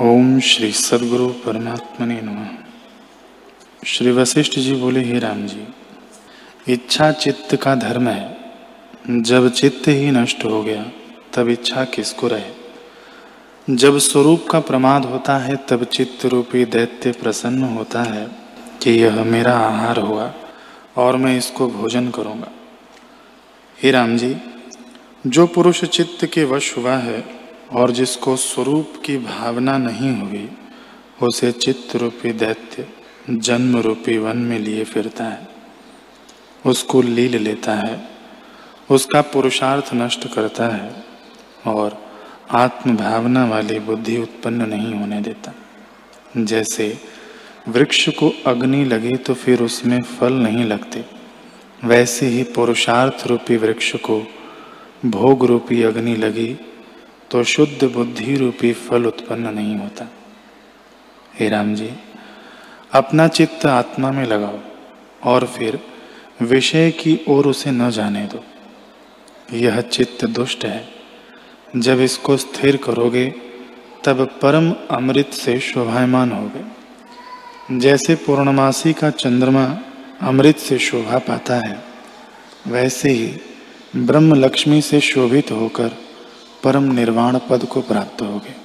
ओम श्री सदगुरु परमात्मा ने नमः। श्री वशिष्ठ जी बोले, हे राम जी, इच्छा चित्त का धर्म है। जब चित्त ही नष्ट हो गया, तब इच्छा किसको रहे? जब स्वरूप का प्रमाद होता है, तब चित्त रूपी दैत्य प्रसन्न होता है कि यह मेरा आहार हुआ और मैं इसको भोजन करूँगा। हे राम जी, जो पुरुष चित्त के वश हुआ है और जिसको स्वरूप की भावना नहीं हुई, उसे चित्त रूपी दैत्य जन्म रूपी वन में लिए फिरता है। उसको लील लेता है, उसका पुरुषार्थ नष्ट करता है, और आत्म भावना वाली बुद्धि उत्पन्न नहीं होने देता। जैसे वृक्ष को अग्नि लगे तो फिर उसमें फल नहीं लगते, वैसे ही पुरुषार्थ रूपी वृक्ष को भोग रूपी अग्नि लगी तो शुद्ध बुद्धि रूपी फल उत्पन्न नहीं होता। हे राम जी, अपना चित्त आत्मा में लगाओ और फिर विषय की ओर उसे न जाने दो। यह चित्त दुष्ट है। जब इसको स्थिर करोगे, तब परम अमृत से शोभायमान होगे। जैसे पूर्णमासी का चंद्रमा अमृत से शोभा पाता है, वैसे ही ब्रह्म लक्ष्मी से शोभित होकर परम निर्वाण पद को प्राप्त होगे